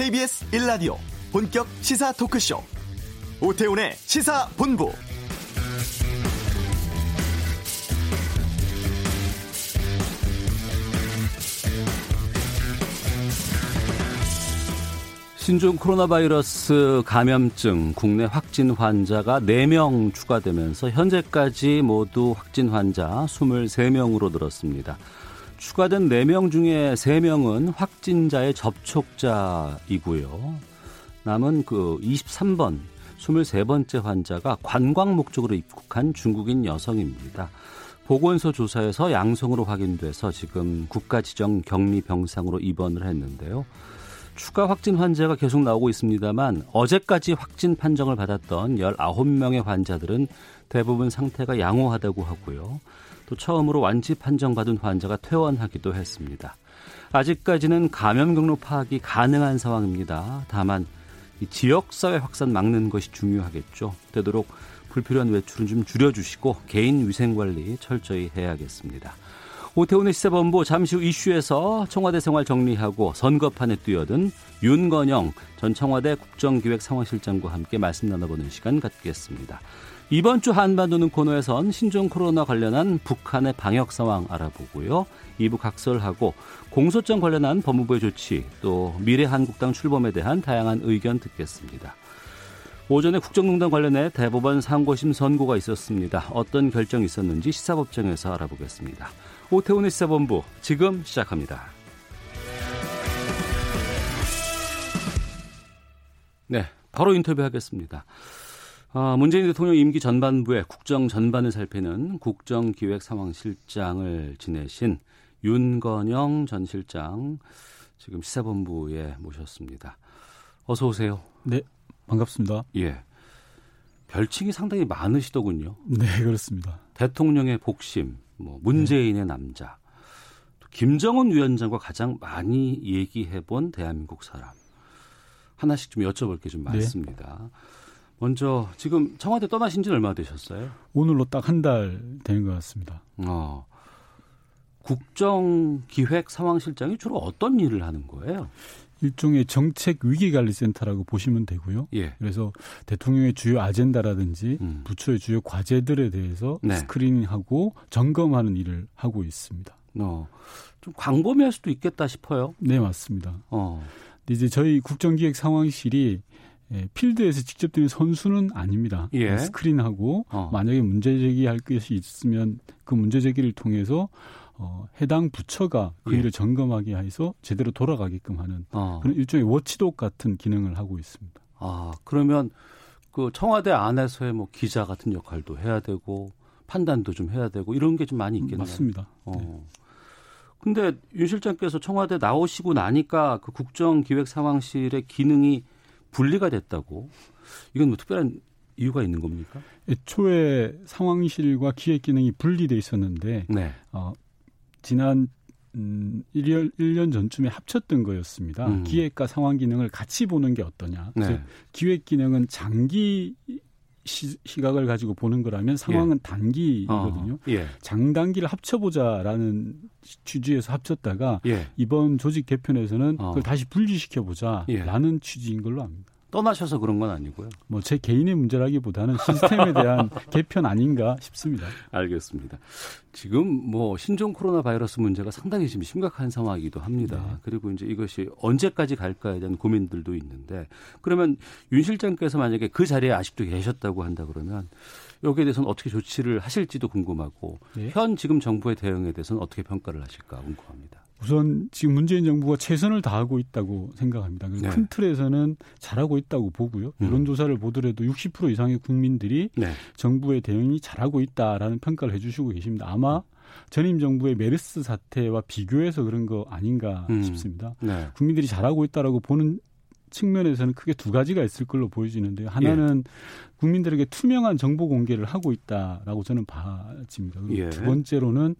KBS 1라디오 본격 시사 토크쇼 오태훈의 시사본부 신종 코로나 바이러스 감염증 국내 확진 환자가 4명 추가되면서 현재까지 모두 확진 환자 23명으로 늘었습니다. 추가된 4명 중에 3명은 확진자의 접촉자이고요. 남은 그 23번, 23번째 환자가 관광 목적으로 입국한 중국인 여성입니다. 보건소 조사에서 양성으로 확인돼서 지금 국가 지정 격리 병상으로 입원을 했는데요. 추가 확진 환자가 계속 나오고 있습니다만 어제까지 확진 판정을 받았던 19명의 환자들은 대부분 상태가 양호하다고 하고요. 또 처음으로 완치 판정받은 환자가 퇴원하기도 했습니다. 아직까지는 감염 경로 파악이 가능한 상황입니다. 다만 이 지역사회 확산 막는 것이 중요하겠죠. 되도록 불필요한 외출은 좀 줄여주시고 개인 위생 관리 철저히 해야겠습니다. 오태훈의 시사본부 잠시 후 이슈에서 청와대 생활 정리하고 선거판에 뛰어든 윤건영 전 청와대 국정기획상황실장과 함께 말씀 나눠보는 시간 갖겠습니다. 이번 주 한반도는 코너에선 신종 코로나 관련한 북한의 방역 상황 알아보고요. 2부 각설하고 공소장 관련한 법무부의 조치 또 미래한국당 출범에 대한 다양한 의견 듣겠습니다. 오전에 국정농단 관련해 대법원 상고심 선고가 있었습니다. 어떤 결정이 있었는지 시사법정에서 알아보겠습니다. 오태훈의 시사본부 지금 시작합니다. 네, 바로 인터뷰하겠습니다. 아, 문재인 대통령 임기 전반부에 국정 전반을 살피는 국정기획상황실장을 지내신 윤건영 전 실장 지금 시사본부에 모셨습니다. 어서 오세요. 네, 반갑습니다. 예. 별칭이 상당히 많으시더군요. 네, 그렇습니다. 대통령의 복심, 뭐 문재인의 네. 남자, 또 김정은 위원장과 가장 많이 얘기해 본 대한민국 사람. 하나씩 좀 여쭤볼 게 좀 많습니다. 네. 먼저 지금 청와대 떠나신 지 얼마 되셨어요? 오늘로 딱 한 달 되는 것 같습니다. 어. 국정기획 상황실장이 주로 어떤 일을 하는 거예요? 일종의 정책 위기관리센터라고 보시면 되고요. 예. 그래서 대통령의 주요 아젠다라든지 음. 부처의 주요 과제들에 대해서 네. 스크리닝하고 점검하는 일을 하고 있습니다. 어. 좀 광범위할 수도 있겠다 싶어요. 네, 맞습니다. 어. 이제 저희 국정기획 상황실이 예, 필드에서 직접 뛰는 선수는 아닙니다. 예. 스크린하고 어. 만약에 문제 제기할 것이 있으면 그 문제 제기를 통해서 어, 해당 부처가 그 예. 일을 점검하게 해서 제대로 돌아가게끔 하는 어. 그런 일종의 워치독 같은 기능을 하고 있습니다. 아 그러면 그 청와대 안에서의 뭐 기자 같은 역할도 해야 되고 판단도 좀 해야 되고 이런 게 좀 많이 있겠네요. 맞습니다. 어. 네. 근데 윤 실장께서 청와대 나오시고 나니까 그 국정기획상황실의 기능이 분리가 됐다고 이건 뭐 특별한 이유가 있는 겁니까? 애초에 상황실과 기획 기능이 분리돼 있었는데 네. 어, 지난 음, 1년, 1년 전쯤에 합쳤던 거였습니다. 음. 기획과 상황 기능을 같이 보는 게 어떠냐. 네. 기획 기능은 장기 시, 각을 가지고 보는 거라면 상황은 예. 단기거든요. 어, 예. 장단기를 합쳐보자라는 취지에서 합쳤다가 예. 이번 조직 개편에서는 어. 그걸 다시 분리시켜보자라는 예. 취지인 걸로 압니다. 떠나셔서 그런 건 아니고요. 뭐 제 개인의 문제라기보다는 시스템에 대한 개편 아닌가 싶습니다. 알겠습니다. 지금 뭐 신종 코로나 바이러스 문제가 상당히 지금 심각한 상황이기도 합니다. 네. 그리고 이제 이것이 언제까지 갈까에 대한 고민들도 있는데 그러면 윤 실장께서 만약에 그 자리에 아직도 계셨다고 한다 그러면 여기에 대해서는 어떻게 조치를 하실지도 궁금하고 네. 현 지금 정부의 대응에 대해서는 어떻게 평가를 하실까 궁금합니다. 우선 지금 문재인 정부가 최선을 다하고 있다고 생각합니다. 네. 큰 틀에서는 잘하고 있다고 보고요. 음. 여론조사를 보더라도 60% 이상의 국민들이 네. 정부의 대응이 잘하고 있다라는 평가를 해주시고 계십니다. 아마 전임 정부의 메르스 사태와 비교해서 그런 거 아닌가 음. 싶습니다. 네. 국민들이 잘하고 있다라고 보는 측면에서는 크게 두 가지가 있을 걸로 보여지는데요. 하나는 예. 국민들에게 투명한 정보 공개를 하고 있다라고 저는 봐집니다. 예. 두 번째로는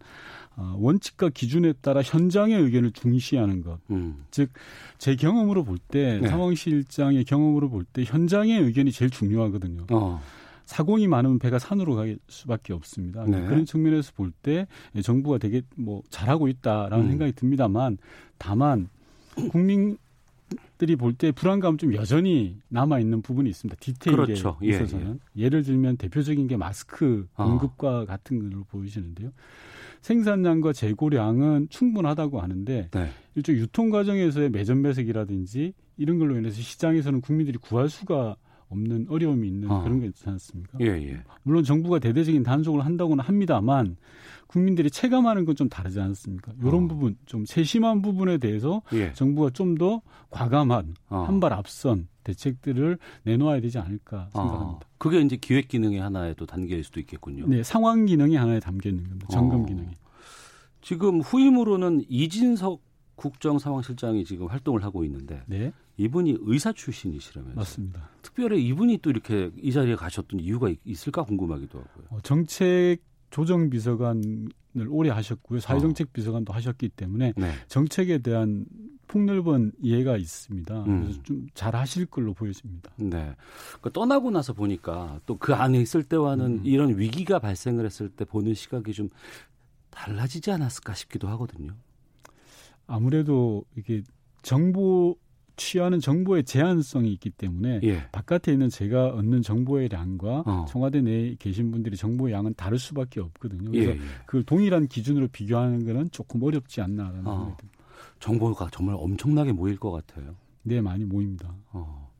어, 원칙과 기준에 따라 현장의 의견을 중시하는 것. 음. 즉, 제 경험으로 볼때 네. 상황실장의 경험으로 볼 때 현장의 의견이 제일 중요하거든요. 어. 사공이 많으면 배가 산으로 갈 수밖에 없습니다. 네. 그런 측면에서 볼 때 정부가 되게 뭐 잘하고 있다라는 음. 생각이 듭니다만 다만 국민 들이 볼 때 불안감 좀 여전히 남아 있는 부분이 있습니다. 디테일에 그렇죠. 예, 있어서는 예. 를 들면 대표적인 게 마스크 아. 공급과 어. 같은 걸로 보이시는데요. 생산량과 재고량은 충분하다고 하는데 네. 일종 유통 과정에서의 매점 매색이라든지 이런 걸로 인해서 시장에서는 국민들이 구할 수가 없는 어려움이 있는 어. 그런 게 있지 않습니까? 예, 예. 물론 정부가 대대적인 단속을 한다고는 합니다만 국민들이 체감하는 건 좀 다르지 않습니까? 이런 어. 부분 좀 세심한 부분에 대해서 예. 정부가 좀 더 과감한 어. 한발 앞선 대책들을 내놓아야 되지 않을까 어. 생각합니다. 그게 이제 기획 기능의 하나의 또 단계일 수도 있겠군요. 네, 상황 기능이 하나에 담겨 있는 겁니다. 점검 어. 기능이. 지금 후임으로는 이진석 국정상황실장이 지금 활동을 하고 있는데 네. 이분이 의사 출신이시라면서 맞습니다. 특별히 이분이 또 이렇게 이 자리에 가셨던 이유가 있을까 궁금하기도 하고요. 어, 정책 조정 비서관을 오래 하셨고요. 사회정책 어. 비서관도 하셨기 때문에 네. 정책에 대한 폭넓은 이해가 있습니다. 음. 그래서 좀 잘 하실 걸로 보여집니다. 네. 그 떠나고 나서 보니까 또 그 안에 있을 때와는 음. 이런 위기가 발생을 했을 때 보는 시각이 좀 달라지지 않았을까 싶기도 하거든요. 아무래도 이게 정보 취하는 정보의 제한성이 있기 때문에 예. 바깥에 있는 제가 얻는 정보의 양과 어. 청와대 내에 계신 분들이 정보의 양은 다를 수밖에 없거든요. 그래서 예, 예. 그걸 동일한 기준으로 비교하는 것은 조금 어렵지 않나라는 어. 생각이 듭니다. 정보가 정말 엄청나게 모일 것 같아요. 네, 많이 모입니다. 어.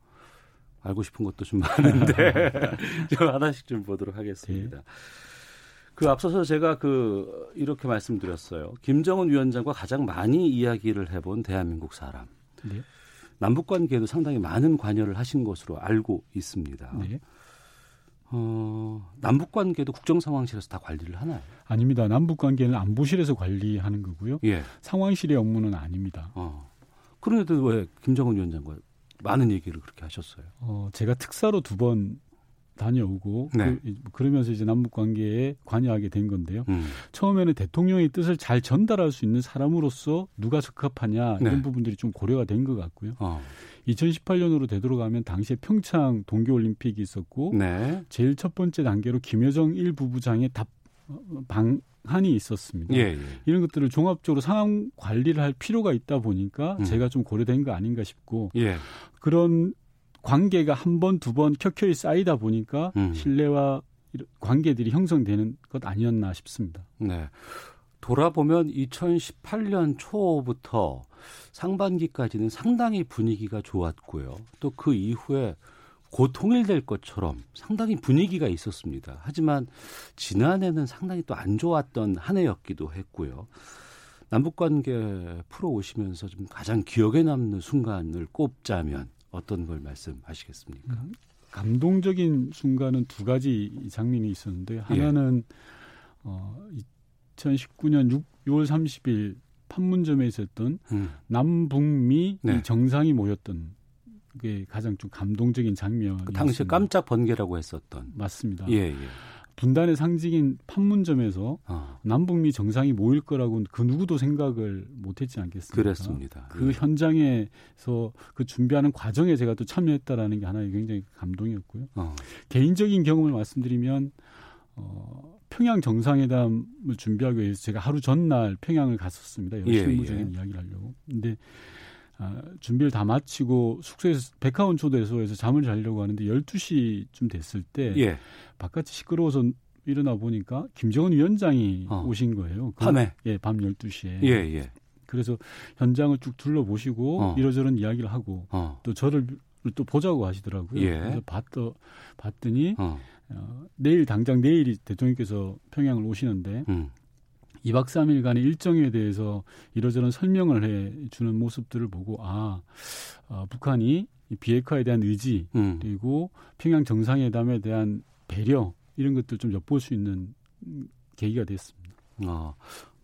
알고 싶은 것도 좀 많은데 좀 하나씩 좀 보도록 하겠습니다. 네. 그 앞서서 제가 그 이렇게 말씀드렸어요. 김정은 위원장과 가장 많이 이야기를 해본 대한민국 사람. 네. 남북 관계에도 상당히 많은 관여를 하신 것으로 알고 있습니다. 네. 어, 남북 관계도 국정 상황실에서 다 관리를 하나요? 아닙니다. 남북 관계는 안보실에서 관리하는 거고요. 예. 상황실의 업무는 아닙니다. 어. 그런데도 왜 김정은 위원장과 많은 얘기를 그렇게 하셨어요? 어, 제가 특사로 두 번 다녀오고 네. 그, 러면서 이제 남북 관계에 관여하게 된 건데요. 음. 처음에는 대통령의 뜻을 잘 전달할 수 있는 사람으로서 누가 적합하냐 이런 네. 부분들이 좀 고려가 된 것 같고요. 어. 2018년으로 되돌아가면 당시에 평창 동계올림픽이 있었고 네. 제일 첫 번째 단계로 김여정 일 부부장의 답 방 한이 있었습니다. 예, 예. 이런 것들을 종합적으로 상황 관리를 할 필요가 있다 보니까 음. 제가 좀 고려된 거 아닌가 싶고 예. 그런 관계가 한 번, 두 번 켜켜이 쌓이다 보니까 음. 신뢰와 관계들이 형성되는 것 아니었나 싶습니다. 네. 돌아보면 2018년 초부터 상반기까지는 상당히 분위기가 좋았고요. 또 그 이후에 곧 통일될 것처럼 상당히 분위기가 있었습니다. 하지만 지난해는 상당히 또 안 좋았던 한 해였기도 했고요. 남북 관계 풀어 오시면서 좀 가장 기억에 남는 순간을 꼽자면 어떤 걸 말씀하시겠습니까? 음, 감동적인 순간은 두 가지 장면이 있었는데 예. 하나는 예. 어, 2019년 6, 6월 30일 판문점에 있었던 음. 남북미 네. 정상이 모였던 게 가장 좀 감동적인 장면. 그 당시 깜짝 번개라고 했었던. 맞습니다. 예, 예. 분단의 상징인 판문점에서 어. 남북미 정상이 모일 거라고 그 누구도 생각을 못했지 않겠습니까? 그랬습니다. 그 예. 현장에서 그 준비하는 과정에 제가 또 참여했다라는 게 하나의 굉장히 감동이었고요. 어. 개인적인 경험을 말씀드리면 어, 평양 정상회담을 준비하기 위해서 제가 하루 전날 평양을 갔었습니다. 여러 예, 실무적인 예. 이야기를 하려고. 근데 아, 준비를 다 마치고 숙소에서 백화원 초대소에서 잠을 자려고 하는데 12시쯤 됐을 때 예. 바깥이 시끄러워서 일어나 보니까 김정은 위원장이 어. 오신 거예요. 그, 밤에? 예, 밤 12시에. 예, 예. 그래서 현장을 쭉 둘러보시고 어. 이러저런 이야기를 하고 어. 또 저를 또 보자고 하시더라고요. 예. 그래서 봤더, 봤더니 어. 어, 내일 당장 내일이 대통령께서 평양을 오시는데 음. 2박 3일간의 일정에 대해서 이러저런 설명을 해 주는 모습들을 보고 아, 어, 북한이 비핵화에 대한 의지 음. 그리고 평양 정상회담에 대한 배려 이런 것들 좀 엿볼 수 있는 계기가 됐습니다. 아,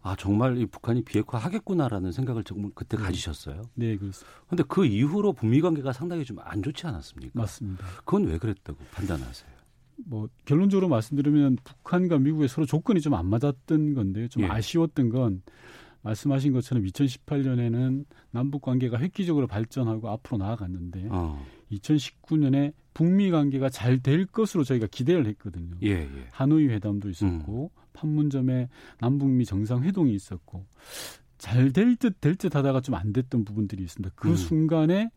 아 정말 이 북한이 비핵화 하겠구나라는 생각을 조금 그때 네. 가지셨어요? 네, 그렇습니다. 그런데 그 이후로 북미 관계가 상당히 좀 안 좋지 않았습니까? 맞습니다. 그건 왜 그랬다고 판단하세요? 뭐 결론적으로 말씀드리면 북한과 미국의 서로 조건이 좀 안 맞았던 건데요. 좀 예. 아쉬웠던 건 말씀하신 것처럼 2018년에는 남북 관계가 획기적으로 발전하고 앞으로 나아갔는데 어. 2019년에 북미 관계가 잘 될 것으로 저희가 기대를 했거든요. 예, 예. 하노이 회담도 있었고 음. 판문점에 남북미 정상 회동이 있었고 잘 될 듯 될 듯 하다가 좀 안 됐던 부분들이 있습니다. 그 음. 순간에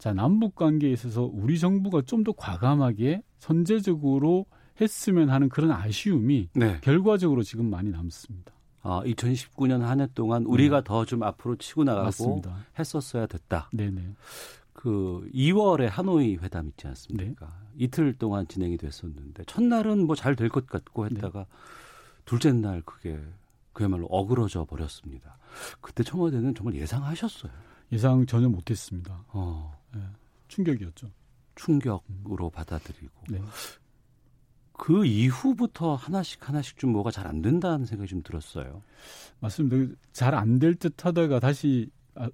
자 남북 관계에 있어서 우리 정부가 좀 더 과감하게 선제적으로 했으면 하는 그런 아쉬움이 네. 결과적으로 지금 많이 남습니다. 아, 2019년 한 해 동안 우리가 네. 더좀 앞으로 치고 나가고 맞습니다. 했었어야 됐다. 네네. 그 2월에 하노이 회담 있지 않습니까? 네. 이틀 동안 진행이 됐었는데 첫날은 뭐 잘 될 것 같고 했다가 네. 둘째 날 그게 그야말로 어그러져 버렸습니다. 그때 청와대는 정말 예상하셨어요? 예상 전혀 못했습니다. 어. 네. 충격이었죠. 충격으로 음. 받아들이고. 네. 그 이후부터 하나씩 하나씩 좀 뭐가 잘 안 된다는 생각이 좀 들었어요. 맞습니다. 잘 안 될 듯 하다가 다시 아,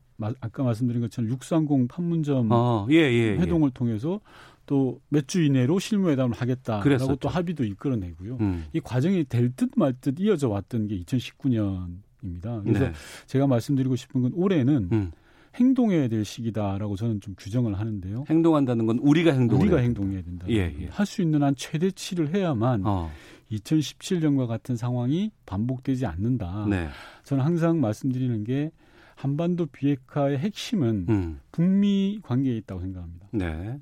까 말씀드린 것처럼 630 판문점 어, 예, 예, 회동을 예. 통해서 또 몇 주 이내로 실무회담을 하겠다라고 그랬었죠. 또 합의도 이끌어내고요. 음. 이 과정이 될 듯 말 듯 이어져 왔던 게 2019년입니다. 그래서 네. 제가 말씀드리고 싶은 건 올해는 음. 행동해야 될 시기다라고 저는 좀 규정을 하는데요. 행동한다는 건 우리가 행동 우리가 행동해야 된다. 예, 예. 할수 있는 한 최대치를 해야만 어. 2017년과 같은 상황이 반복되지 않는다. 네. 저는 항상 말씀드리는 게 한반도 비핵화의 핵심은 음. 북미 관계에 있다고 생각합니다. 네.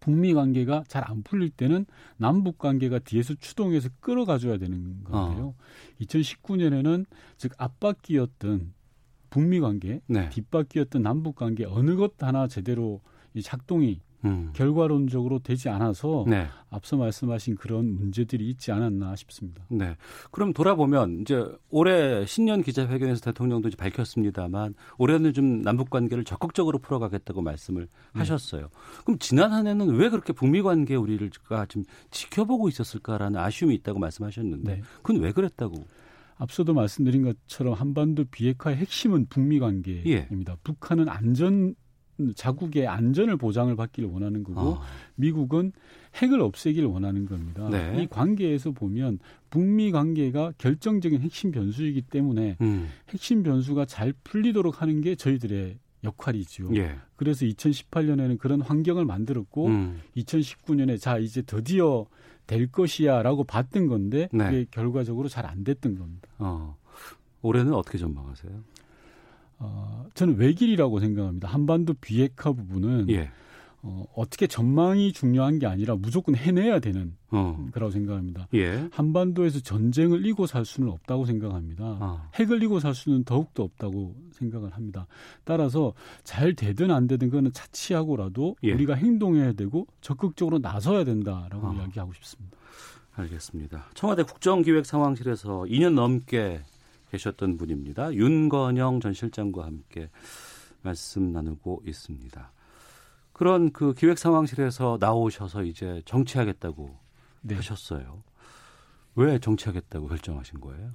북미 관계가 잘 안 풀릴 때는 남북 관계가 뒤에서 추동해서 끌어가줘야 되는 건데요. 어. 2019년에는 즉 앞바퀴였던 북미 관계, 네. 뒷바퀴였던 남북 관계 어느 것 하나 제대로 이 작동이 음. 결과론적으로 되지 않아서 네. 앞서 말씀하신 그런 문제들이 있지 않았나 싶습니다. 네. 그럼 돌아보면 이제 올해 신년 기자회견에서 대통령도 이제 밝혔습니다만 올해는 좀 남북 관계를 적극적으로 풀어가겠다고 말씀을 네. 하셨어요. 그럼 지난 한 해는 왜 그렇게 북미 관계 우리가 좀 지켜보고 있었을까라는 아쉬움이 있다고 말씀하셨는데 네. 그건 왜 그랬다고? 앞서도 말씀드린 것처럼 한반도 비핵화의 핵심은 북미 관계입니다. 예. 북한은 안전 자국의 안전을 보장을 받기를 원하는 거고 아. 미국은 핵을 없애기를 원하는 겁니다. 네. 이 관계에서 보면 북미 관계가 결정적인 핵심 변수이기 때문에 음. 핵심 변수가 잘 풀리도록 하는 게 저희들의 역할이죠. 예. 그래서 2018년에는 그런 환경을 만들었고 음. 2019년에 자 이제 드디어 될 것이야라고 봤던 건데 네. 그게 결과적으로 잘 안 됐던 겁니다. 어. 올해는 어떻게 전망하세요? 어, 저는 외길이라고 생각합니다. 한반도 비핵화 부분은 예. 어, 어떻게 전망이 중요한 게 아니라 무조건 해내야 되는 어. 거라고 생각합니다. 예. 한반도에서 전쟁을 이고 살 수는 없다고 생각합니다. 아. 핵을 이고 살 수는 더욱더 없다고 생각을 합니다. 따라서 잘 되든 안 되든 그거는 차치하고라도 예. 우리가 행동해야 되고 적극적으로 나서야 된다라고 아. 이야기하고 싶습니다. 알겠습니다. 청와대 국정기획상황실에서 2년 넘게 계셨던 분입니다. 윤건영 전 실장과 함께 말씀 나누고 있습니다. 그런 그 기획 상황실에서 나오셔서 이제 정치하겠다고 네. 하셨어요. 왜 정치하겠다고 결정하신 거예요?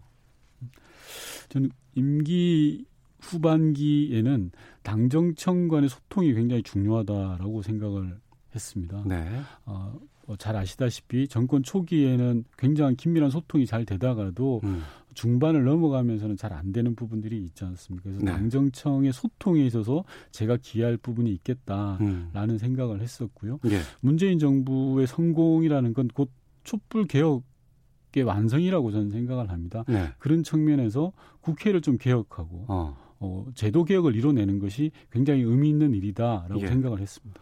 저는 임기 후반기에는 당정청 간의 소통이 굉장히 중요하다라고 생각을 했습니다. 네. 어, 뭐잘 아시다시피 정권 초기에는 굉장한 긴밀한 소통이 잘 되다가도 음. 중반을 넘어가면서는 잘 안 되는 부분들이 있지 않습니까? 그래서 네. 당정청의 소통에 있어서 제가 기여할 부분이 있겠다라는 음. 생각을 했었고요. 예. 문재인 정부의 성공이라는 건 곧 촛불 개혁 의 완성이라고 저는 생각을 합니다. 네. 그런 측면에서 국회를 좀 개혁하고 어. 어, 제도 개혁을 이뤄내는 것이 굉장히 의미 있는 일이다라고 예. 생각을 했습니다.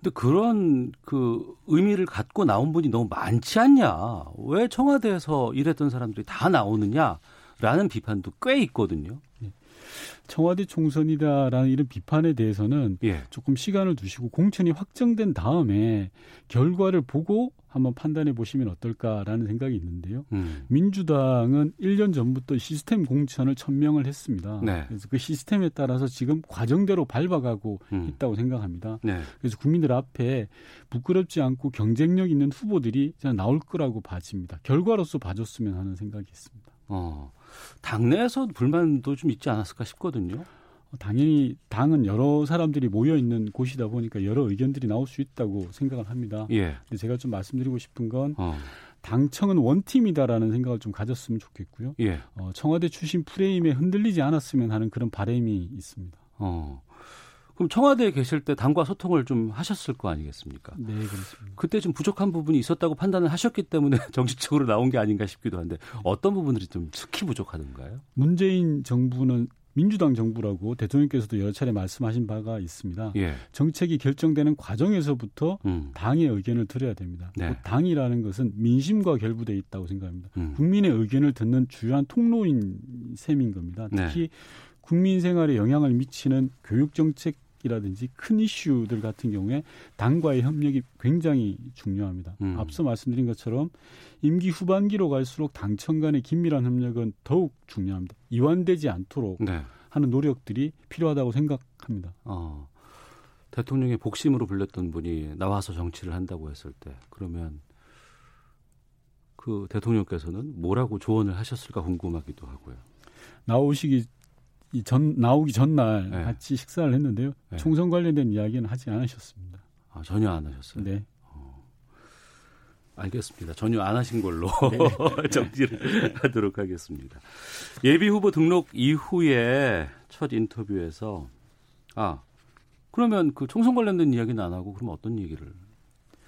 근데 그런 그 의미를 갖고 나온 분이 너무 많지 않냐? 왜 청와대에서 일했던 사람들이 다 나오느냐라는 비판도 꽤 있거든요. 네. 청와대 총선이다라는 이런 비판에 대해서는 예. 조금 시간을 두시고 공천이 확정된 다음에 결과를 보고 한번 판단해 보시면 어떨까라는 생각이 있는데요. 음. 민주당은 1년 전부터 시스템 공천을 천명을 했습니다. 네. 그래서 그 시스템에 따라서 지금 과정대로 밟아가고 음. 있다고 생각합니다. 네. 그래서 국민들 앞에 부끄럽지 않고 경쟁력 있는 후보들이 나올 거라고 봐집니다. 결과로서 봐줬으면 하는 생각이 있습니다. 어. 당내에서 불만도 좀 있지 않았을까 싶거든요. 어, 당연히 당은 여러 사람들이 모여 있는 곳이다 보니까 여러 의견들이 나올 수 있다고 생각을 합니다. 예. 근데 제가 좀 말씀드리고 싶은 건 어. 당청은 원팀이다라는 생각을 좀 가졌으면 좋겠고요. 예. 어, 청와대 출신 프레임에 흔들리지 않았으면 하는 그런 바램이 있습니다. 어. 그럼 청와대에 계실 때 당과 소통을 좀 하셨을 거 아니겠습니까? 네, 그렇습니다. 그때 좀 부족한 부분이 있었다고 판단을 하셨기 때문에 정치적으로 나온 게 아닌가 싶기도 한데 어떤 부분들이 좀 특히 부족하던가요? 문재인 정부는 민주당 정부라고 대통령께서도 여러 차례 말씀하신 바가 있습니다. 예. 정책이 결정되는 과정에서부터 음. 당의 의견을 들어야 됩니다. 네. 당이라는 것은 민심과 결부돼 있다고 생각합니다. 음. 국민의 의견을 듣는 주요한 통로인 셈인 겁니다. 네. 특히 네. 국민 생활에 영향을 미치는 교육 정책 이라든지 큰 이슈들 같은 경우에 당과의 협력이 굉장히 중요합니다. 음. 앞서 말씀드린 것처럼 임기 후반기로 갈수록 당청 간의 긴밀한 협력은 더욱 중요합니다. 이완되지 않도록 네. 하는 노력들이 필요하다고 생각합니다. 어. 대통령의 복심으로 불렸던 분이 나와서 정치를 한다고 했을 때 그러면 그 대통령께서는 뭐라고 조언을 하셨을까 궁금하기도 하고요. 나오시기 이 전 나오기 전날 네. 같이 식사를 했는데요. 네. 총선 관련된 이야기는 하지 않으셨습니다. 아, 전혀 안 하셨어요. 네. 어, 알겠습니다. 전혀 안 하신 걸로 네. 정지를 하도록 하겠습니다. 예비 후보 등록 이후에 첫 인터뷰에서 아 그러면 그 총선 관련된 이야기는 안 하고 그럼 어떤 얘기를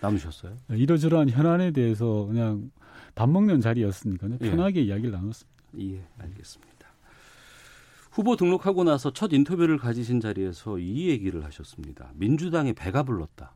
나누셨어요? 이러저러한 현안에 대해서 그냥 밥 먹는 자리였으니까요. 예. 편하게 예. 이야기를 나눴습니다. 예, 알겠습니다. 후보 등록하고 나서 첫 인터뷰를 가지신 자리에서 이 얘기를 하셨습니다. 민주당이 배가 불렀다.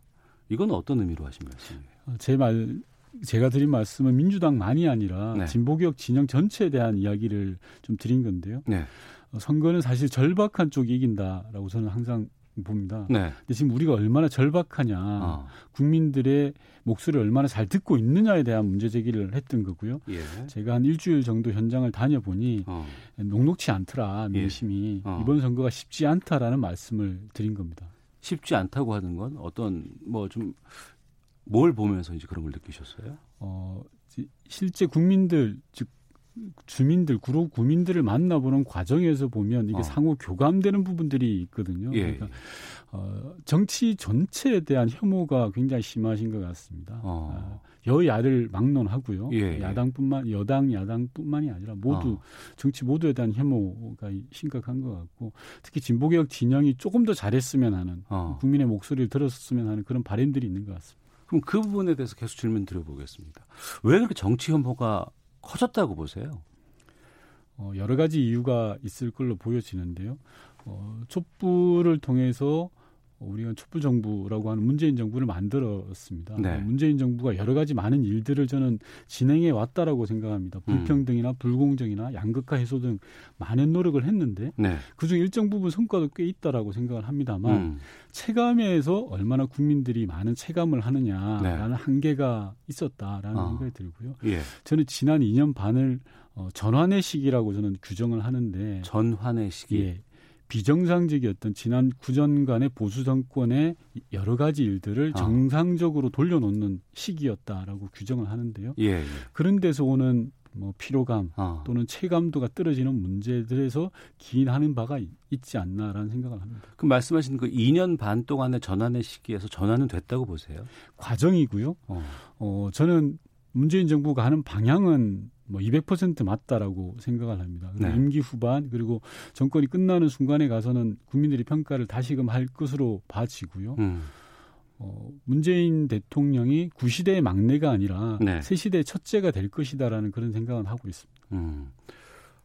이건 어떤 의미로 하신 말씀이에요? 어, 제 말, 제가 드린 말씀은 민주당만이 아니라 네. 진보개혁 진영 전체에 대한 이야기를 좀 드린 건데요. 네. 어, 선거는 사실 절박한 쪽이 이긴다라고 저는 항상 봅니다. 네. 근데 지금 우리가 얼마나 절박하냐, 어. 국민들의 목소리를 얼마나 잘 듣고 있느냐에 대한 문제 제기를 했던 거고요. 예. 제가 한 일주일 정도 현장을 다녀보니 어. 녹록치 않더라 민심이 예. 어. 이번 선거가 쉽지 않다라는 말씀을 드린 겁니다. 쉽지 않다고 하는 건 어떤 뭐 좀 뭘 보면서 이제 그런 걸 느끼셨어요? 어, 실제 국민들 즉 주민들, 구로 구민들을 만나보는 과정에서 보면 이게 어. 상호 교감되는 부분들이 있거든요. 예. 그러니까 어, 정치 전체에 대한 혐오가 굉장히 심하신 것 같습니다. 어. 어 여야를 막론하고요. 예, 예. 야당뿐만 여당 야당뿐만이 아니라 모두 어. 정치 모두에 대한 혐오가 심각한 것 같고 특히 진보개혁 진영이 조금 더 잘했으면 하는 어. 국민의 목소리를 들었으면 하는 그런 바램들이 있는 것 같습니다. 그럼 그 부분에 대해서 계속 질문 드려보겠습니다. 왜 그렇게 정치 혐오가 커졌다고 보세요? 어, 여러 가지 이유가 있을 걸로 보여지는데요. 어, 촛불을 통해서 우리가 촛불 정부라고 하는 문재인 정부를 만들었습니다. 네. 문재인 정부가 여러 가지 많은 일들을 저는 진행해 왔다라고 생각합니다. 음. 불평등이나 불공정이나 양극화 해소 등 많은 노력을 했는데 네. 그중 일정 부분 성과도 꽤 있다라고 생각을 합니다만 음. 체감에서 얼마나 국민들이 많은 체감을 하느냐라는 네. 한계가 있었다라는 어. 생각이 들고요. 예. 저는 지난 2년 반을 어, 전환의 시기라고 저는 규정을 하는데 전환의 시기. 예. 비정상적이었던 지난 9년간의 보수 정권의 여러 가지 일들을 아. 정상적으로 돌려놓는 시기였다라고 규정을 하는데요. 예, 예. 그런 데서 오는 뭐 피로감 아. 또는 체감도가 떨어지는 문제들에서 기인하는 바가 있지 않나라는 생각을 합니다. 그럼 말씀하신 그 2년 반 동안의 전환의 시기에서 전환은 됐다고 보세요? 과정이고요. 어, 어 저는 문재인 정부가 하는 방향은 뭐 200% 맞다라고 생각을 합니다. 네. 임기 후반 그리고 정권이 끝나는 순간에 가서는 국민들이 평가를 다시금 할 것으로 봐지고요. 음. 어, 문재인 대통령이 구시대의 막내가 아니라 네. 새시대의 첫째가 될 것이다라는 그런 생각은 하고 있습니다. 음.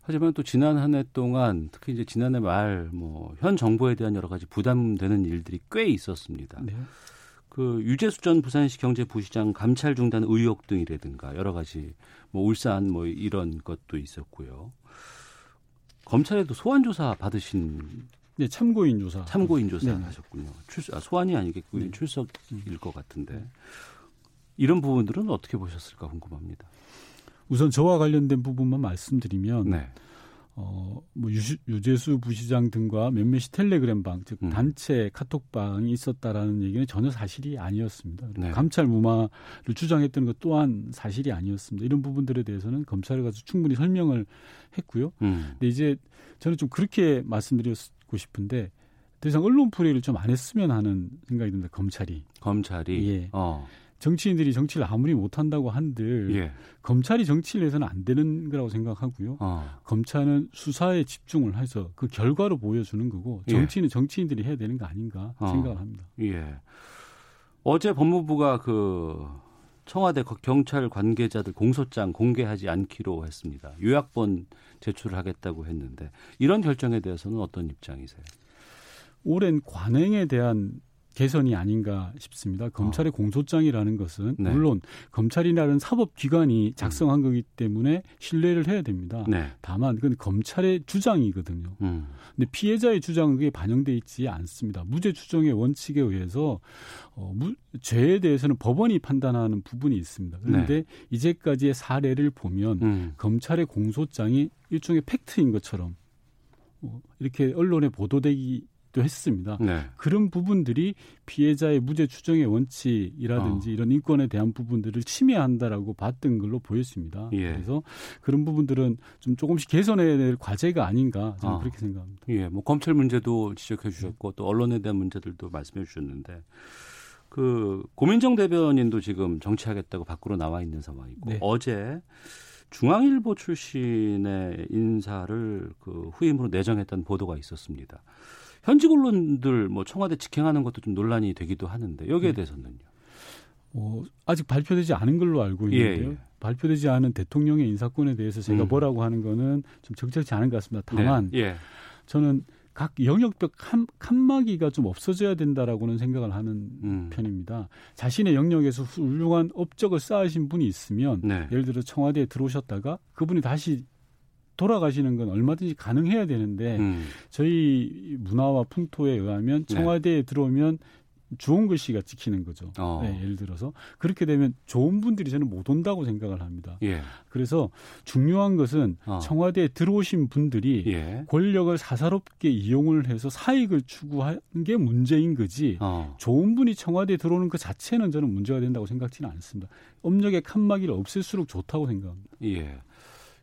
하지만 또 지난 한 해 동안 특히 이제 지난해 말 뭐 현 정부에 대한 여러 가지 부담되는 일들이 꽤 있었습니다. 네. 그 유재수 전 부산시 경제부시장 감찰 중단 의혹 등이라든가 여러 가지 뭐 울산 뭐 이런 것도 있었고요. 검찰에도 소환 조사 받으신 네, 참고인 조사. 참고인 조사 네. 하셨군요. 출, 아, 소환이 아니겠고 네. 출석일 것 같은데 이런 부분들은 어떻게 보셨을까 궁금합니다. 우선 저와 관련된 부분만 말씀드리면 네. 어, 뭐 유, 유재수 부시장 등과 몇몇이 텔레그램방, 즉 음. 단체 카톡방이 있었다라는 얘기는 전혀 사실이 아니었습니다. 네. 감찰 무마를 주장했던 것 또한 사실이 아니었습니다. 이런 부분들에 대해서는 검찰에 가서 충분히 설명을 했고요. 음. 근데 이제 저는 좀 그렇게 말씀드리고 싶은데 더 이상 언론 풀이를 좀 안 했으면 하는 생각이 듭니다. 검찰이. 검찰이. 예. 어. 정치인들이 정치를 아무리 못한다고 한들 예. 검찰이 정치를 해서는 안 되는 거라고 생각하고요. 어. 검찰은 수사에 집중을 해서 그 결과로 보여주는 거고 예. 정치는 예. 정치인들이 해야 되는 거 아닌가 어. 생각을 합니다. 예. 어제 법무부가 그 청와대 경찰 관계자들 공소장 공개하지 않기로 했습니다. 요약본 제출을 하겠다고 했는데 이런 결정에 대해서는 어떤 입장이세요? 오랜 관행에 대한 개선이 아닌가 싶습니다. 검찰의 어. 공소장이라는 것은 네. 물론 검찰이라는 사법기관이 작성한 음. 거기 때문에 신뢰를 해야 됩니다. 네. 다만 그건 검찰의 주장이거든요. 음. 근데 피해자의 주장은 그게 반영돼 있지 않습니다. 무죄 추정의 원칙에 의해서 어, 무, 죄에 대해서는 법원이 판단하는 부분이 있습니다. 그런데 네. 이제까지의 사례를 보면 음. 검찰의 공소장이 일종의 팩트인 것처럼 어, 이렇게 언론에 보도되기 도 했습니다. 네. 그런 부분들이 피해자의 무죄 추정의 원칙이라든지 어. 이런 인권에 대한 부분들을 침해한다라고 봤던 걸로 보였습니다. 예. 그래서 그런 부분들은 좀 조금씩 개선해야 될 과제가 아닌가 저는 어. 그렇게 생각합니다. 예, 뭐 검찰 문제도 지적해 주셨고 또 언론에 대한 문제들도 말씀해 주셨는데 그 고민정 대변인도 지금 정치하겠다고 밖으로 나와 있는 상황이고 네. 어제 중앙일보 출신의 인사를 그 후임으로 내정했다는 보도가 있었습니다. 현직 언론들 뭐 청와대 직행하는 것도 좀 논란이 되기도 하는데 여기에 네. 대해서는요. 어, 아직 발표되지 않은 걸로 알고 예, 있는데요. 예, 예. 발표되지 않은 대통령의 인사권에 대해서 제가 음. 뭐라고 하는 거는 좀 적절치 않은 것 같습니다. 다만 네, 예. 저는 각 영역별 칸, 칸막이가 좀 없어져야 된다라고는 생각을 하는 음. 편입니다. 자신의 영역에서 훌륭한 업적을 쌓으신 분이 있으면 네. 예를 들어 청와대에 들어오셨다가 그분이 다시 돌아가시는 건 얼마든지 가능해야 되는데 음. 저희 문화와 풍토에 의하면 네. 청와대에 네. 들어오면 좋은 글씨가 찍히는 거죠. 어. 네, 예를 들어서 그렇게 되면 좋은 분들이 저는 못 온다고 생각을 합니다. 예. 그래서 중요한 것은 어. 청와대에 들어오신 분들이 예. 권력을 사사롭게 이용을 해서 사익을 추구하는 게 문제인 거지. 어. 좋은 분이 청와대에 들어오는 것 자체는 저는 문제가 된다고 생각지는 않습니다. 업력의 칸막이를 없앨수록 좋다고 생각합니다. 예.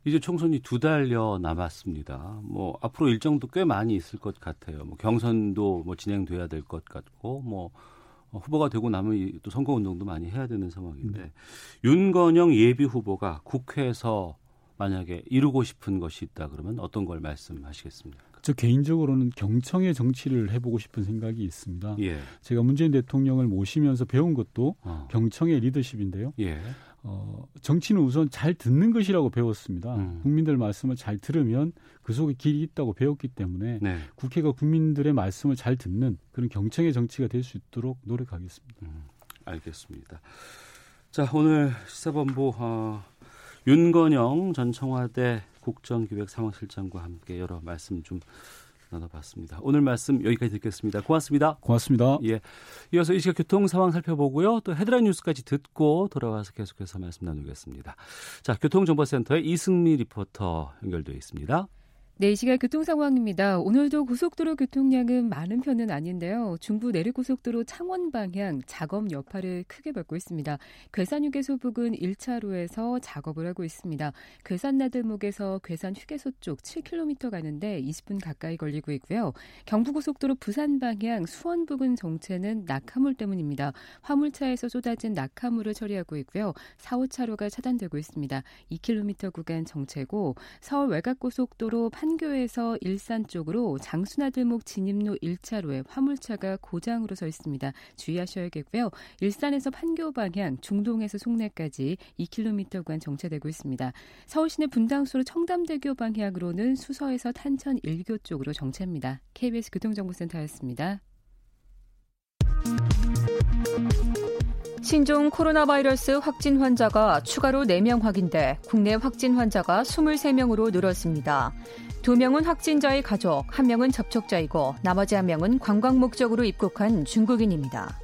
이제 총선이 두 달여 남았습니다. 뭐 앞으로 일정도 꽤 많이 있을 것 같아요. 뭐 경선도 뭐 진행돼야 될 것 같고 뭐 후보가 되고 나면 또 선거 운동도 많이 해야 되는 상황인데 네. 윤건영 예비 후보가 국회에서 만약에 이루고 싶은 것이 있다 그러면 어떤 걸 말씀하시겠습니까? 저 개인적으로는 경청의 정치를 해보고 싶은 생각이 있습니다. 예. 제가 문재인 대통령을 모시면서 배운 것도 어. 경청의 리더십인데요. 예. 어, 정치는 우선 잘 듣는 것이라고 배웠습니다. 음. 국민들 말씀을 잘 들으면 그 속에 길이 있다고 배웠기 때문에 네. 국회가 국민들의 말씀을 잘 듣는 그런 경청의 정치가 될 수 있도록 노력하겠습니다. 음, 알겠습니다. 자, 오늘 시사본부 어, 윤건영 전 청와대 국정기획상황실장과 함께 여러 말씀 좀 나눠봤습니다. 오늘 말씀 여기까지 듣겠습니다. 고맙습니다. 고맙습니다. 예. 이어서 이 시각 교통 상황 살펴보고요. 또 헤드라인 뉴스까지 듣고 돌아와서 계속해서 말씀 나누겠습니다. 자, 교통정보센터의 이승미 리포터 연결되어 있습니다. 네, 이 시각 교통 상황입니다. 오늘도 고속도로 교통량은 많은 편은 아닌데요. 중부 내륙고속도로 창원 방향 작업 여파를 크게 받고 있습니다. 괴산 휴게소 부근 1차로에서 작업을 하고 있습니다. 괴산 나들목에서 괴산 휴게소 쪽 7km 가는데 20분 가까이 걸리고 있고요. 경부고속도로 부산 방향 수원 부근 정체는 낙하물 때문입니다. 화물차에서 쏟아진 낙하물을 처리하고 있고요. 4, 5차로가 차단되고 있습니다. 2km 구간 정체고 서울 외곽고속도로 판 판교에서 일산 쪽으로 장수나들목 진입로 1차로에 화물차가 고장으로 서 있습니다. 주의하셔야겠고요. 일산에서 판교 방향 중동에서 송내까지 2km 간 정체되고 있습니다. 서울시내 분당수로 청담대교 방향으로는 수서에서 탄천 1교 쪽으로 정체입니다. KBS 교통정보센터였습니다. 신종 코로나 바이러스 확진 환자가 추가로 4명 확인돼 국내 확진 환자가 23명으로 늘었습니다. 2명은 확진자의 가족, 1명은 접촉자이고 나머지 1명은 관광 목적으로 입국한 중국인입니다.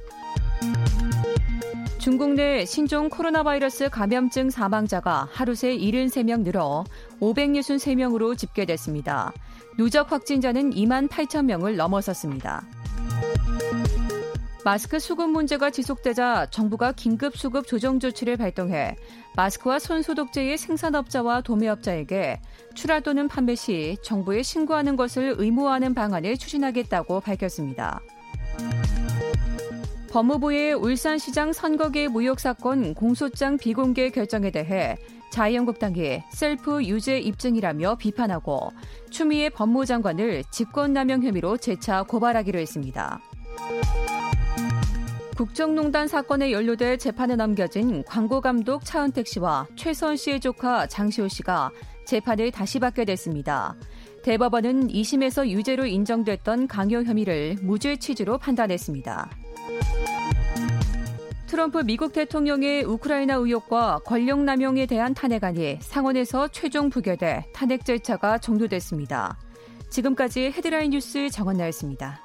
중국 내 신종 코로나 바이러스 감염증 사망자가 하루 새 73명 늘어 563명으로 집계됐습니다. 누적 확진자는 2만 8천 명을 넘어섰습니다. 마스크 수급 문제가 지속되자 정부가 긴급 수급 조정 조치를 발동해 마스크와 손 소독제의 생산업자와 도매업자에게 출하 또는 판매 시 정부에 신고하는 것을 의무화하는 방안을 추진하겠다고 밝혔습니다. 법무부의 울산시장 선거계 무효 사건 공소장 비공개 결정에 대해 자유한국당이 셀프 유죄 입증이라며 비판하고 추미애 법무장관을 직권남용 혐의로 재차 고발하기로 했습니다. 국정농단 사건에 연루돼 재판에 넘겨진 광고감독 차은택 씨와 최선 씨의 조카 장시호 씨가 재판을 다시 받게 됐습니다. 대법원은 2심에서 유죄로 인정됐던 강요 혐의를 무죄 취지로 판단했습니다. 트럼프 미국 대통령의 우크라이나 의혹과 권력 남용에 대한 탄핵안이 상원에서 최종 부결돼 탄핵 절차가 종료됐습니다. 지금까지 헤드라인 뉴스 정원나였습니다.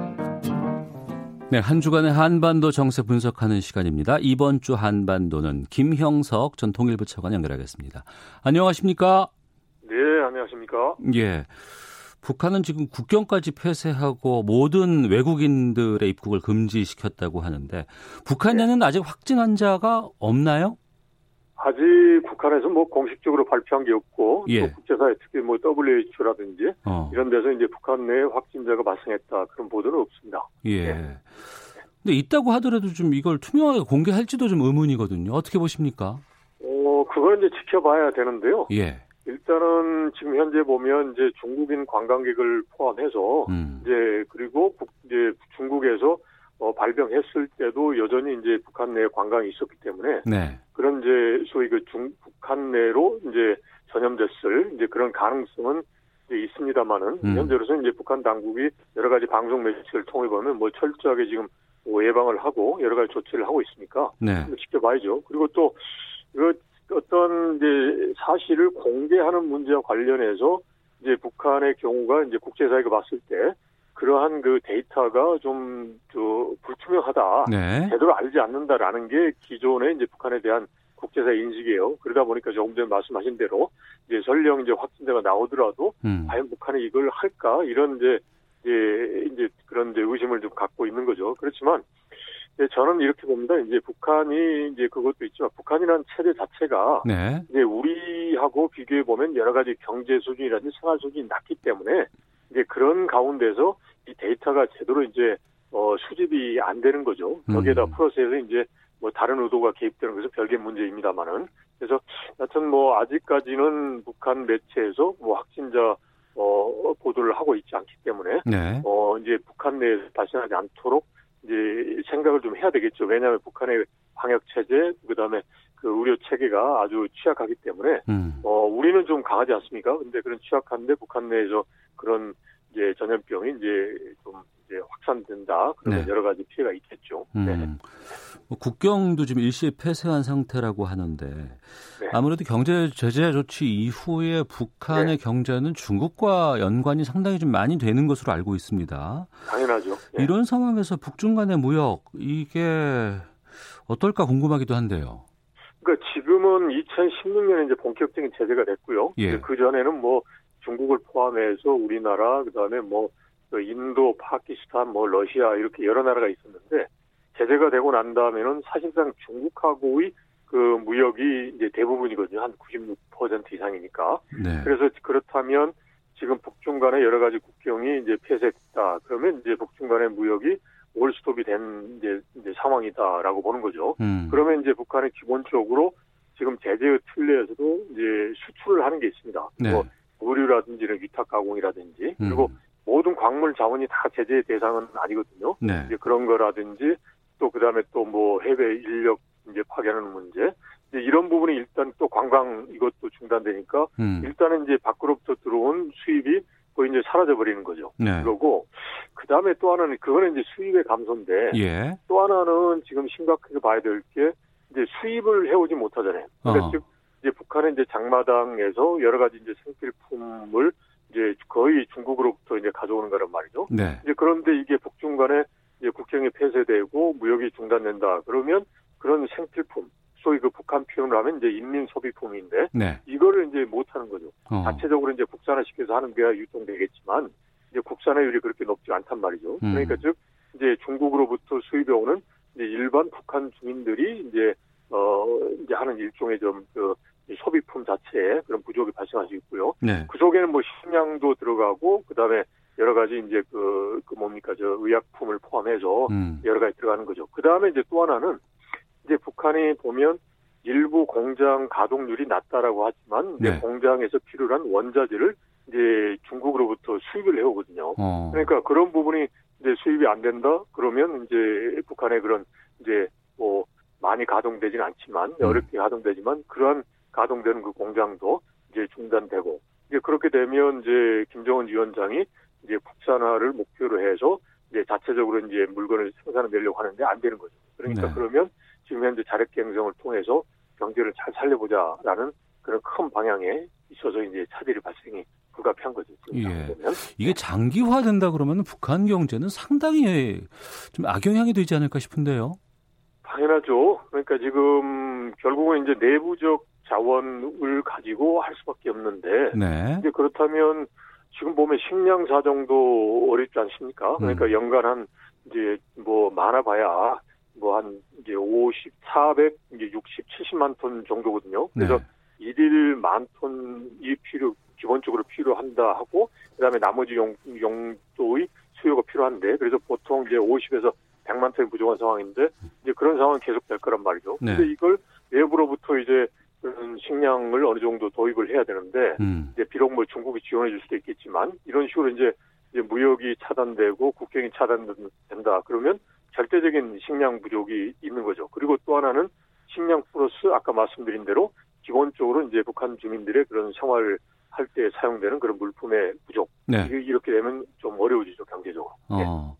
네, 한 주간의 한반도 정세 분석하는 시간입니다. 이번 주 한반도는 김형석 전 통일부 차관 연결하겠습니다. 안녕하십니까? 네, 안녕하십니까? 예. 북한은 지금 국경까지 폐쇄하고 모든 외국인들의 입국을 금지시켰다고 하는데 북한에는 네. 아직 확진 환자가 없나요? 아직 북한에서 뭐 공식적으로 발표한 게 없고 예. 또 국제사회 특히 뭐 WHO라든지 어. 이런 데서 이제 북한 내에 확진자가 발생했다 그런 보도는 없습니다. 예. 예. 근데 있다고 하더라도 좀 이걸 투명하게 공개할지도 좀 의문이거든요. 어떻게 보십니까? 어, 그걸 이제 지켜봐야 되는데요. 예. 일단은 지금 현재 보면 이제 중국인 관광객을 포함해서 음. 이제 그리고 국, 이제 중국에서 어, 발병했을 때도 여전히 이제 북한 내에 관광이 있었기 때문에 네. 그런 이제 소위 그 중, 북한 내로 이제 전염됐을 이제 그런 가능성은 이제 있습니다만은 음. 현재로서는 이제 북한 당국이 여러 가지 방송 매체를 통해 보면 뭐 철저하게 지금 뭐 예방을 하고 여러 가지 조치를 하고 있으니까 네. 지켜봐야죠. 그리고 또 이거 어떤 이제 사실을 공개하는 문제와 관련해서 이제 북한의 경우가 이제 국제사회가 봤을 때 그러한 그 데이터가 좀, 저, 불투명하다. 네. 제대로 알지 않는다라는 게 기존의 이제 북한에 대한 국제사회 인식이에요. 그러다 보니까 조금 전에 말씀하신 대로 이제 설령 이제 확진자가 나오더라도 음. 과연 북한이 이걸 할까 이런 이제 이제 이제 그런 이제 의심을 좀 갖고 있는 거죠. 그렇지만 저는 이렇게 봅니다. 이제 북한이 이제 그것도 있지만 북한이라는 체제 자체가 네. 이제 우리하고 비교해 보면 여러 가지 경제 수준이라든지 생활 수준이 낮기 때문에 이제 그런 가운데서 이 데이터가 제대로 이제 어 수집이 안 되는 거죠. 여기에다 음. 플러스해서 이제 뭐 다른 의도가 개입되는 것은 별개 문제입니다만은 그래서 여튼 뭐 아직까지는 북한 매체에서 뭐 확진자 어 보도를 하고 있지 않기 때문에 네. 어 이제 북한 내에서 발생하지 않도록 이제 생각을 좀 해야 되겠죠. 왜냐하면 북한의 방역 체제 그다음에 그 의료 체계가 아주 취약하기 때문에 음. 어 우리는 좀 강하지 않습니까? 근데 그런 취약한데 북한 내에서 그런 이제 전염병이 이제 좀 이제 확산된다. 그러면 네. 여러 가지 피해가 있겠죠. 음. 네. 뭐 국경도 지금 일시에 폐쇄한 상태라고 하는데 네. 아무래도 경제 제재 조치 이후에 북한의 네. 경제는 중국과 연관이 상당히 좀 많이 되는 것으로 알고 있습니다. 당연하죠. 네. 이런 상황에서 북중 간의 무역 이게 어떨까 궁금하기도 한데요. 그러니까 지금은 2016년에 이제 본격적인 제재가 됐고요. 예. 그 전에는 뭐 중국을 포함해서 우리나라 그다음에 뭐그 인도, 파키스탄, 뭐 러시아 이렇게 여러 나라가 있었는데 제재가 되고 난 다음에는 사실상 중국하고의 그 무역이 이제 대부분이거든요. 한 96% 이상이니까. 네. 그래서 그렇다면 지금 북중 간의 여러 가지 국경이 이제 폐쇄됐다. 그러면 이제 북중 간의 무역이 올 스톱이 된 이제, 이제 상황이다라고 보는 거죠. 음. 그러면 이제 북한이 기본적으로 지금 제재의 틀 내에서도 이제 수출을 하는 게 있습니다. 네. 뭐 의류라든지 위탁 가공이라든지 그리고 음. 모든 광물 자원이 다 제재 대상은 아니거든요. 네. 이제 그런 거라든지 또 그다음에 또 뭐 해외 인력 이제 파견하는 문제 이제 이런 부분이 일단 또 관광 이것도 중단되니까 음. 일단은 이제 밖으로부터 들어온 수입이 거의 이제 사라져 버리는 거죠. 네. 그러고 그 다음에 또 하나는 그거는 이제 수입의 감소인데 예. 또 하나는 지금 심각하게 봐야 될 게 이제 수입을 해오지 못하잖아요. 그러니까 어. 즉 북한은 이제 장마당에서 여러 가지 이제 생필품을 이제 거의 중국으로부터 이제 가져오는 거란 말이죠. 네. 이제 그런데 이게 북중 간에 이제 국경이 폐쇄되고 무역이 중단된다. 그러면 그런 생필품, 소위 그 북한 표현을 하면 이제 인민 소비품인데 네. 이거를 이제 못 하는 거죠. 어. 자체적으로 이제 국산화시켜서 하는 게 유통되겠지만 이제 국산화율이 그렇게 높지 않단 말이죠. 음. 그러니까 즉 이제 중국으로부터 수입해 오는 이제 일반 북한 주민들이 이제 어 이제 하는 일종의 좀그 자체에 그런 부족이 발생할 수 있고요. 네. 그 속에는 뭐 식량도 들어가고 그다음에 여러 가지 이제 그, 그 뭡니까 저 의약품을 포함해서 음. 여러 가지 들어가는 거죠. 그 다음에 이제 또 하나는 이제 북한이 보면 일부 공장 가동률이 낮다라고 하지만 네. 공장에서 필요한 원자재를 이제 중국으로부터 수입을 해오거든요. 어. 그러니까 그런 부분이 이제 수입이 안 된다 그러면 이제 북한의 그런 이제 뭐 많이 가동되지는 않지만 음. 어렵게 가동되지만 그러한 가동되는 그 공장도 이제 중단되고 이제 그렇게 되면 이제 김정은 위원장이 이제 국산화를 목표로 해서 이제 자체적으로 이제 물건을 생산해 내려고 하는데 안 되는 거죠. 그러니까 네. 그러면 지금 현재 자력계 행성을 통해서 경제를 잘 살려보자라는 그런 큰 방향에 있어서 이제 차질이 발생이 불가피한 거죠. 예. 이게 장기화된다 그러면 북한 경제는 상당히 좀 악영향이 되지 않을까 싶은데요. 당연하죠. 그러니까 지금 결국은 이제 내부적 자원을 가지고 할 수밖에 없는데 네. 이제 그렇다면 지금 보면 식량 사정도 어렵지 않습니까? 그러니까 음. 연간 한 이제 뭐 많아봐야 뭐 한 이제 50, 400, 이제 60, 70만 톤 정도거든요. 그래서 네. 일일 만 톤이 필요 기본적으로 필요한다 하고 그다음에 나머지 용, 용도의 수요가 필요한데 그래서 보통 이제 50에서 100만 톤이 부족한 상황인데 이제 그런 상황은 계속 될 거란 말이죠. 네. 근데 이걸 외부로부터 이제 그런 식량을 어느 정도 도입을 해야 되는데 음. 이제 비록 뭐 중국이 지원해 줄 수도 있겠지만 이런 식으로 이제 이제 무역이 차단되고 국경이 차단된다 그러면 절대적인 식량 부족이 있는 거죠. 그리고 또 하나는 식량 플러스 아까 말씀드린 대로 기본적으로 이제 북한 주민들의 그런 생활 할때 사용되는 그런 물품의 부족. 네. 이렇게 되면 좀 어려워지죠 경제적으로. 예. 어.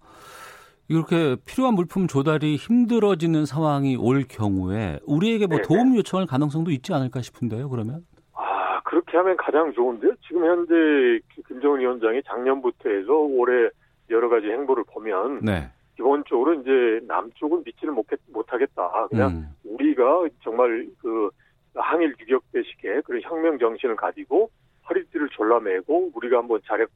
이렇게 필요한 물품 조달이 힘들어지는 상황이 올 경우에 우리에게 뭐 네, 도움 요청할 가능성도 있지 않을까 싶은데요. 그러면 아 그렇게 하면 가장 좋은데요. 지금 현재 김정은 위원장이 작년부터 해서 올해 여러 가지 행보를 보면 네. 기본적으로 이제 남쪽은 믿지를 못, 못하겠다. 그냥 음. 우리가 정말 그 항일 유격대식의 그런 혁명 정신을 가지고 허리띠를 졸라매고 우리가 한번 자력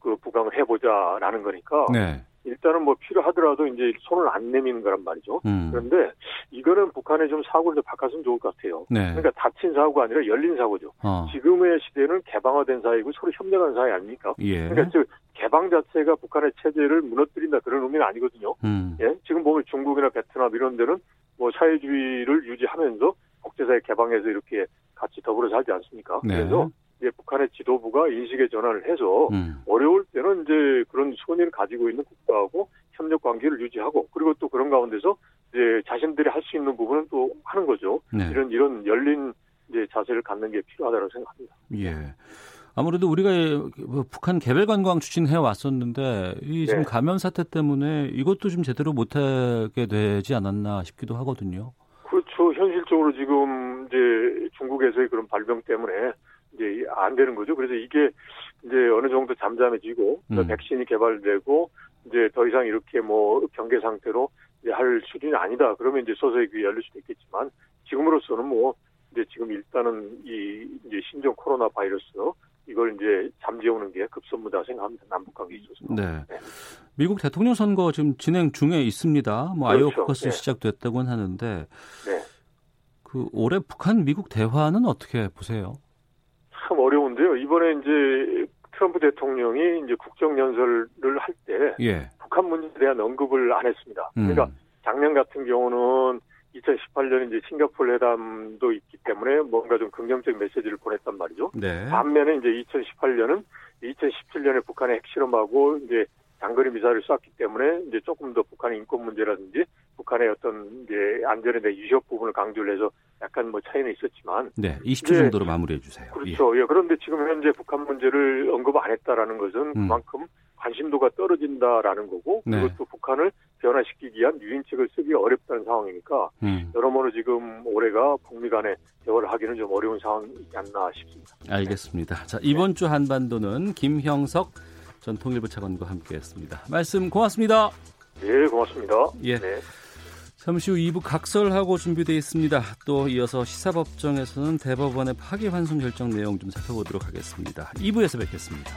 그 부강을 해보자라는 거니까 네. 일단은 뭐 필요하더라도 이제 손을 안 내미는 거란 말이죠. 음. 그런데 이거는 북한의 좀 사고를 좀 바꿨으면 좋을 것 같아요. 네. 그러니까 닫힌 사고가 아니라 열린 사고죠. 어. 지금의 시대는 개방화된 사회이고 서로 협력하는 사회 아닙니까? 예. 그러니까 즉 개방 자체가 북한의 체제를 무너뜨린다 그런 의미는 아니거든요. 음. 예, 지금 보면 중국이나 베트남 이런 데는 뭐 사회주의를 유지하면서 국제사회 개방해서 이렇게 같이 더불어 살지 않습니까? 네. 그래서 이제 북한의 지도부가 인식의 전환을 해서 음. 어려울 때는 이제 그런 손해를 가지고 있는 국가하고 협력 관계를 유지하고 그리고 또 그런 가운데서 이제 자신들이 할 수 있는 부분은 또 하는 거죠. 네. 이런 이런 열린 이제 자세를 갖는 게 필요하다고 생각합니다. 예. 아무래도 우리가 뭐 북한 개별 관광 추진해 왔었는데 이 지금 네. 감염 사태 때문에 이것도 좀 제대로 못하게 되지 않았나 싶기도 하거든요. 그렇죠. 현실적으로 지금 이제 중국에서의 그런 발병 때문에 이제 안 되는 거죠. 그래서 이게 이제 어느 정도 잠잠해지고 음. 백신이 개발되고 이제 더 이상 이렇게 뭐 경계 상태로 이제 할 수준이 아니다. 그러면 이제 서서히 그게 열릴 수도 있겠지만 지금으로서는 뭐 이제 지금 일단은 이 이제 신종 코로나 바이러스 이걸 이제 잠재우는 게 급선무다 생각합니다. 남북 관계에 있어서. 네. 네. 미국 대통령 선거 지금 진행 중에 있습니다. 뭐 그렇죠. 아이오 코커스 네. 시작됐다고는 하는데 네. 그 올해 북한 미국 대화는 어떻게 보세요? 참 어려운데요. 이번에 이제 트럼프 대통령이 이제 국정 연설을 할때 예. 북한 문제에 대한 언급을 안 했습니다. 음. 그러니까 작년 같은 경우는 2018년 이제 싱가포르 회담도 있기 때문에 뭔가 좀 긍정적 메시지를 보냈단 말이죠. 네. 반면에 이제 2018년은 2017년에 북한의 핵실험하고 이제 장거리 미사일을 쐈기 때문에 이제 조금 더 북한의 인권 문제라든지 북한의 어떤 이제 안전에 대한 위협 부분을 강조를 해서 약간 뭐 차이는 있었지만 네. 20초 이제 정도로 마무리해 주세요. 그렇죠. 예. 그런데 지금 현재 북한 문제를 언급 안 했다라는 것은 음. 그만큼 관심도가 떨어진다라는 거고 네. 또 북한을 변화시키기 위한 유인책을 쓰기 어렵다는 상황이니까 음. 여러모로 지금 올해가 북미 간의 대화를 하기는 좀 어려운 상황이지 않나 싶습니다. 알겠습니다. 자 이번 네. 주 한반도는 김형석 전 통일부 차관과 함께했습니다. 말씀 고맙습니다. 예, 고맙습니다. 예. 네. 잠시 후 2부 각설하고 준비되어 있습니다. 또 이어서 시사법정에서는 대법원의 파기환송 결정 내용 좀 살펴보도록 하겠습니다. 2부에서 뵙겠습니다.